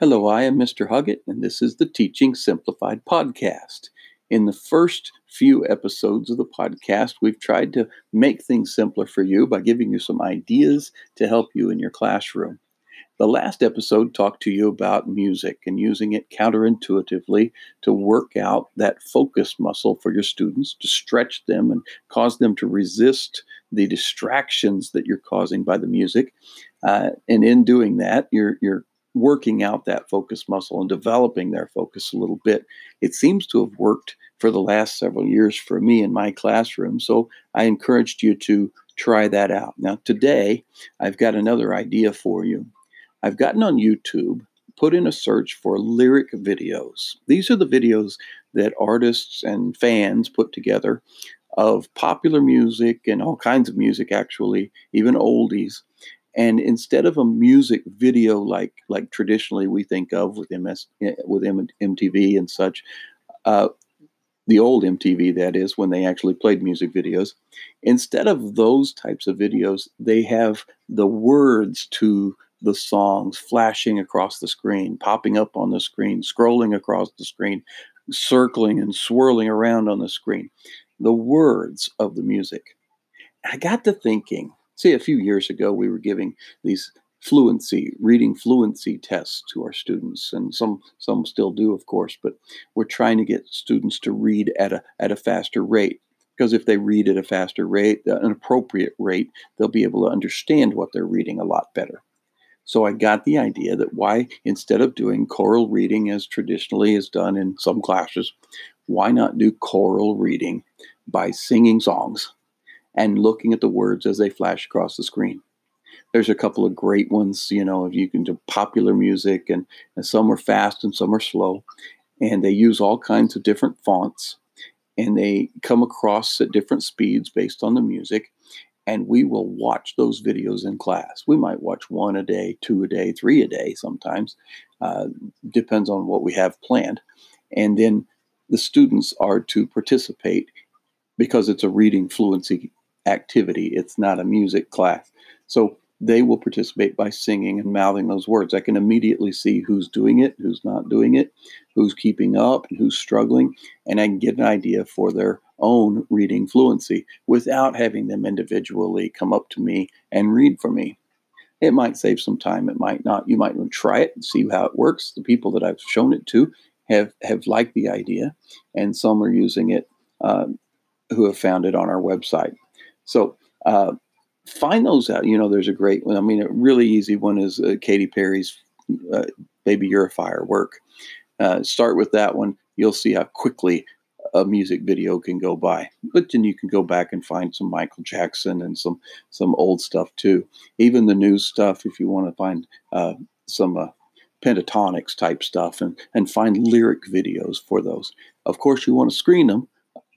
Hello, I am Mr. Huggett, and this is the Teaching Simplified podcast. In the first few episodes of the podcast, we've tried to make things simpler for you by giving you some ideas to help you in your classroom. The last episode talked to you about music and using it counterintuitively to work out that focus muscle for your students, to stretch them and cause them to resist the distractions that you're causing by the music. Uh, and in doing that, you're, you're working out that focus muscle and developing their focus a little bit. It seems to have worked for the last several years for me in my classroom. So I encouraged you to try that out. Now, today, I've got another idea for you. I've gotten on YouTube, put in a search for lyric videos. These are the videos that artists and fans put together of popular music and all kinds of music, actually, even oldies. And instead of a music video like like traditionally we think of with MS with MTV and such, uh, the old MTV that is when they actually played music videos, instead of those types of videos, they have the words to the songs flashing across the screen, popping up on the screen, scrolling across the screen, circling and swirling around on the screen. The words of the music. I got to thinking, See, a few years ago, we were giving these fluency, reading fluency tests to our students, and some some still do, of course. But we're trying to get students to read at a at a faster rate because if they read at a faster rate, uh, an appropriate rate, they'll be able to understand what they're reading a lot better. So I got the idea that why instead of doing choral reading as traditionally is done in some classes, why not do choral reading by singing songs and looking at the words as they flash across the screen. There's a couple of great ones, you know, if you can do popular music, and, and some are fast and some are slow. And they use all kinds of different fonts and they come across at different speeds based on the music. And we will watch those videos in class. We might watch one a day, two a day, three a day sometimes. Uh, depends on what we have planned. And then the students are to participate because it's a reading fluency activity. It's not a music class. So they will participate by singing and mouthing those words. I can immediately see who's doing it, who's not doing it, who's keeping up, and who's struggling, and I can get an idea for their own reading fluency without having them individually come up to me and read for me. It might save some time, it might not. You might try it and see how it works. The people that I've shown it to have, have liked the idea, and some are using it uh, who have found it on our website. So uh, find those out. You know, there's a great one. I mean, a really easy one is uh, Katy Perry's uh, "Baby You're a Firework." Uh, start with that one. You'll see how quickly a music video can go by. But then you can go back and find some Michael Jackson and some some old stuff too. Even the new stuff, if you want to find uh, some uh, Pentatonix type stuff and and find lyric videos for those. Of course, you want to screen them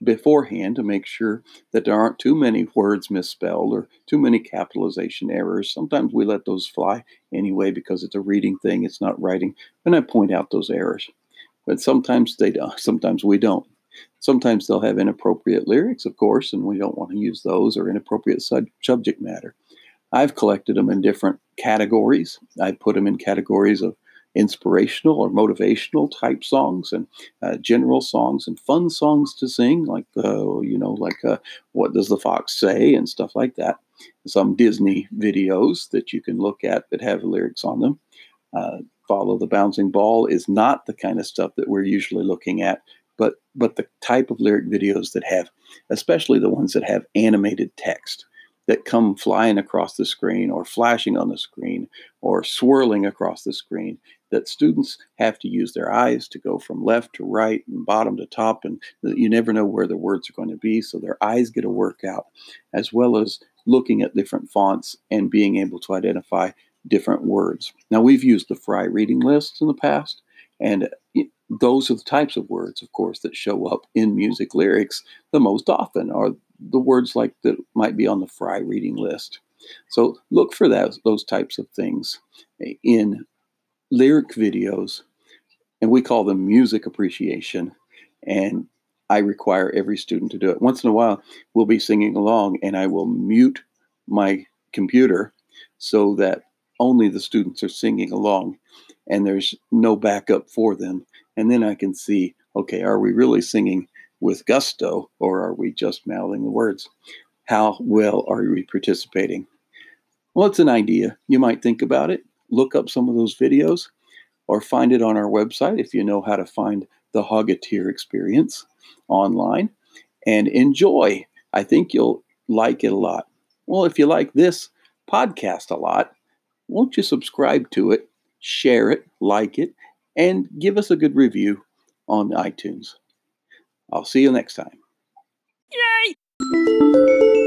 beforehand to make sure that there aren't too many words misspelled or too many capitalization errors. Sometimes we let those fly anyway because it's a reading thing, it's not writing, and I point out those errors. But sometimes they don't, sometimes we don't. Sometimes they'll have inappropriate lyrics, of course, and we don't want to use those or inappropriate sub- subject matter. I've collected them in different categories. I put them in categories of inspirational or motivational type songs and uh, general songs and fun songs to sing, like uh, you know, like uh, "What Does the Fox Say" and stuff like that. Some Disney videos that you can look at that have lyrics on them. Uh, Follow the bouncing ball is not the kind of stuff that we're usually looking at, but but the type of lyric videos that have, especially the ones that have animated text that come flying across the screen or flashing on the screen or swirling across the screen that students have to use their eyes to go from left to right and bottom to top and you never know where the words are going to be so their eyes get a workout as well as looking at different fonts and being able to identify different words. Now we've used the fry reading lists in the past and those are the types of words of course that show up in music lyrics the most often are the words like that might be on the fry reading list so look for that, those types of things in lyric videos, and we call them music appreciation. And I require every student to do it. Once in a while, we'll be singing along, and I will mute my computer so that only the students are singing along and there's no backup for them. And then I can see, okay, are we really singing with gusto or are we just mouthing the words? How well are we participating? Well, it's an idea. You might think about it, look up some of those videos, or find it on our website if you know how to find the Hogateer experience online and enjoy. I think you'll like it a lot. Well, if you like this podcast a lot, won't you subscribe to it, share it, like it, and give us a good review on iTunes? I'll see you next time. Yay!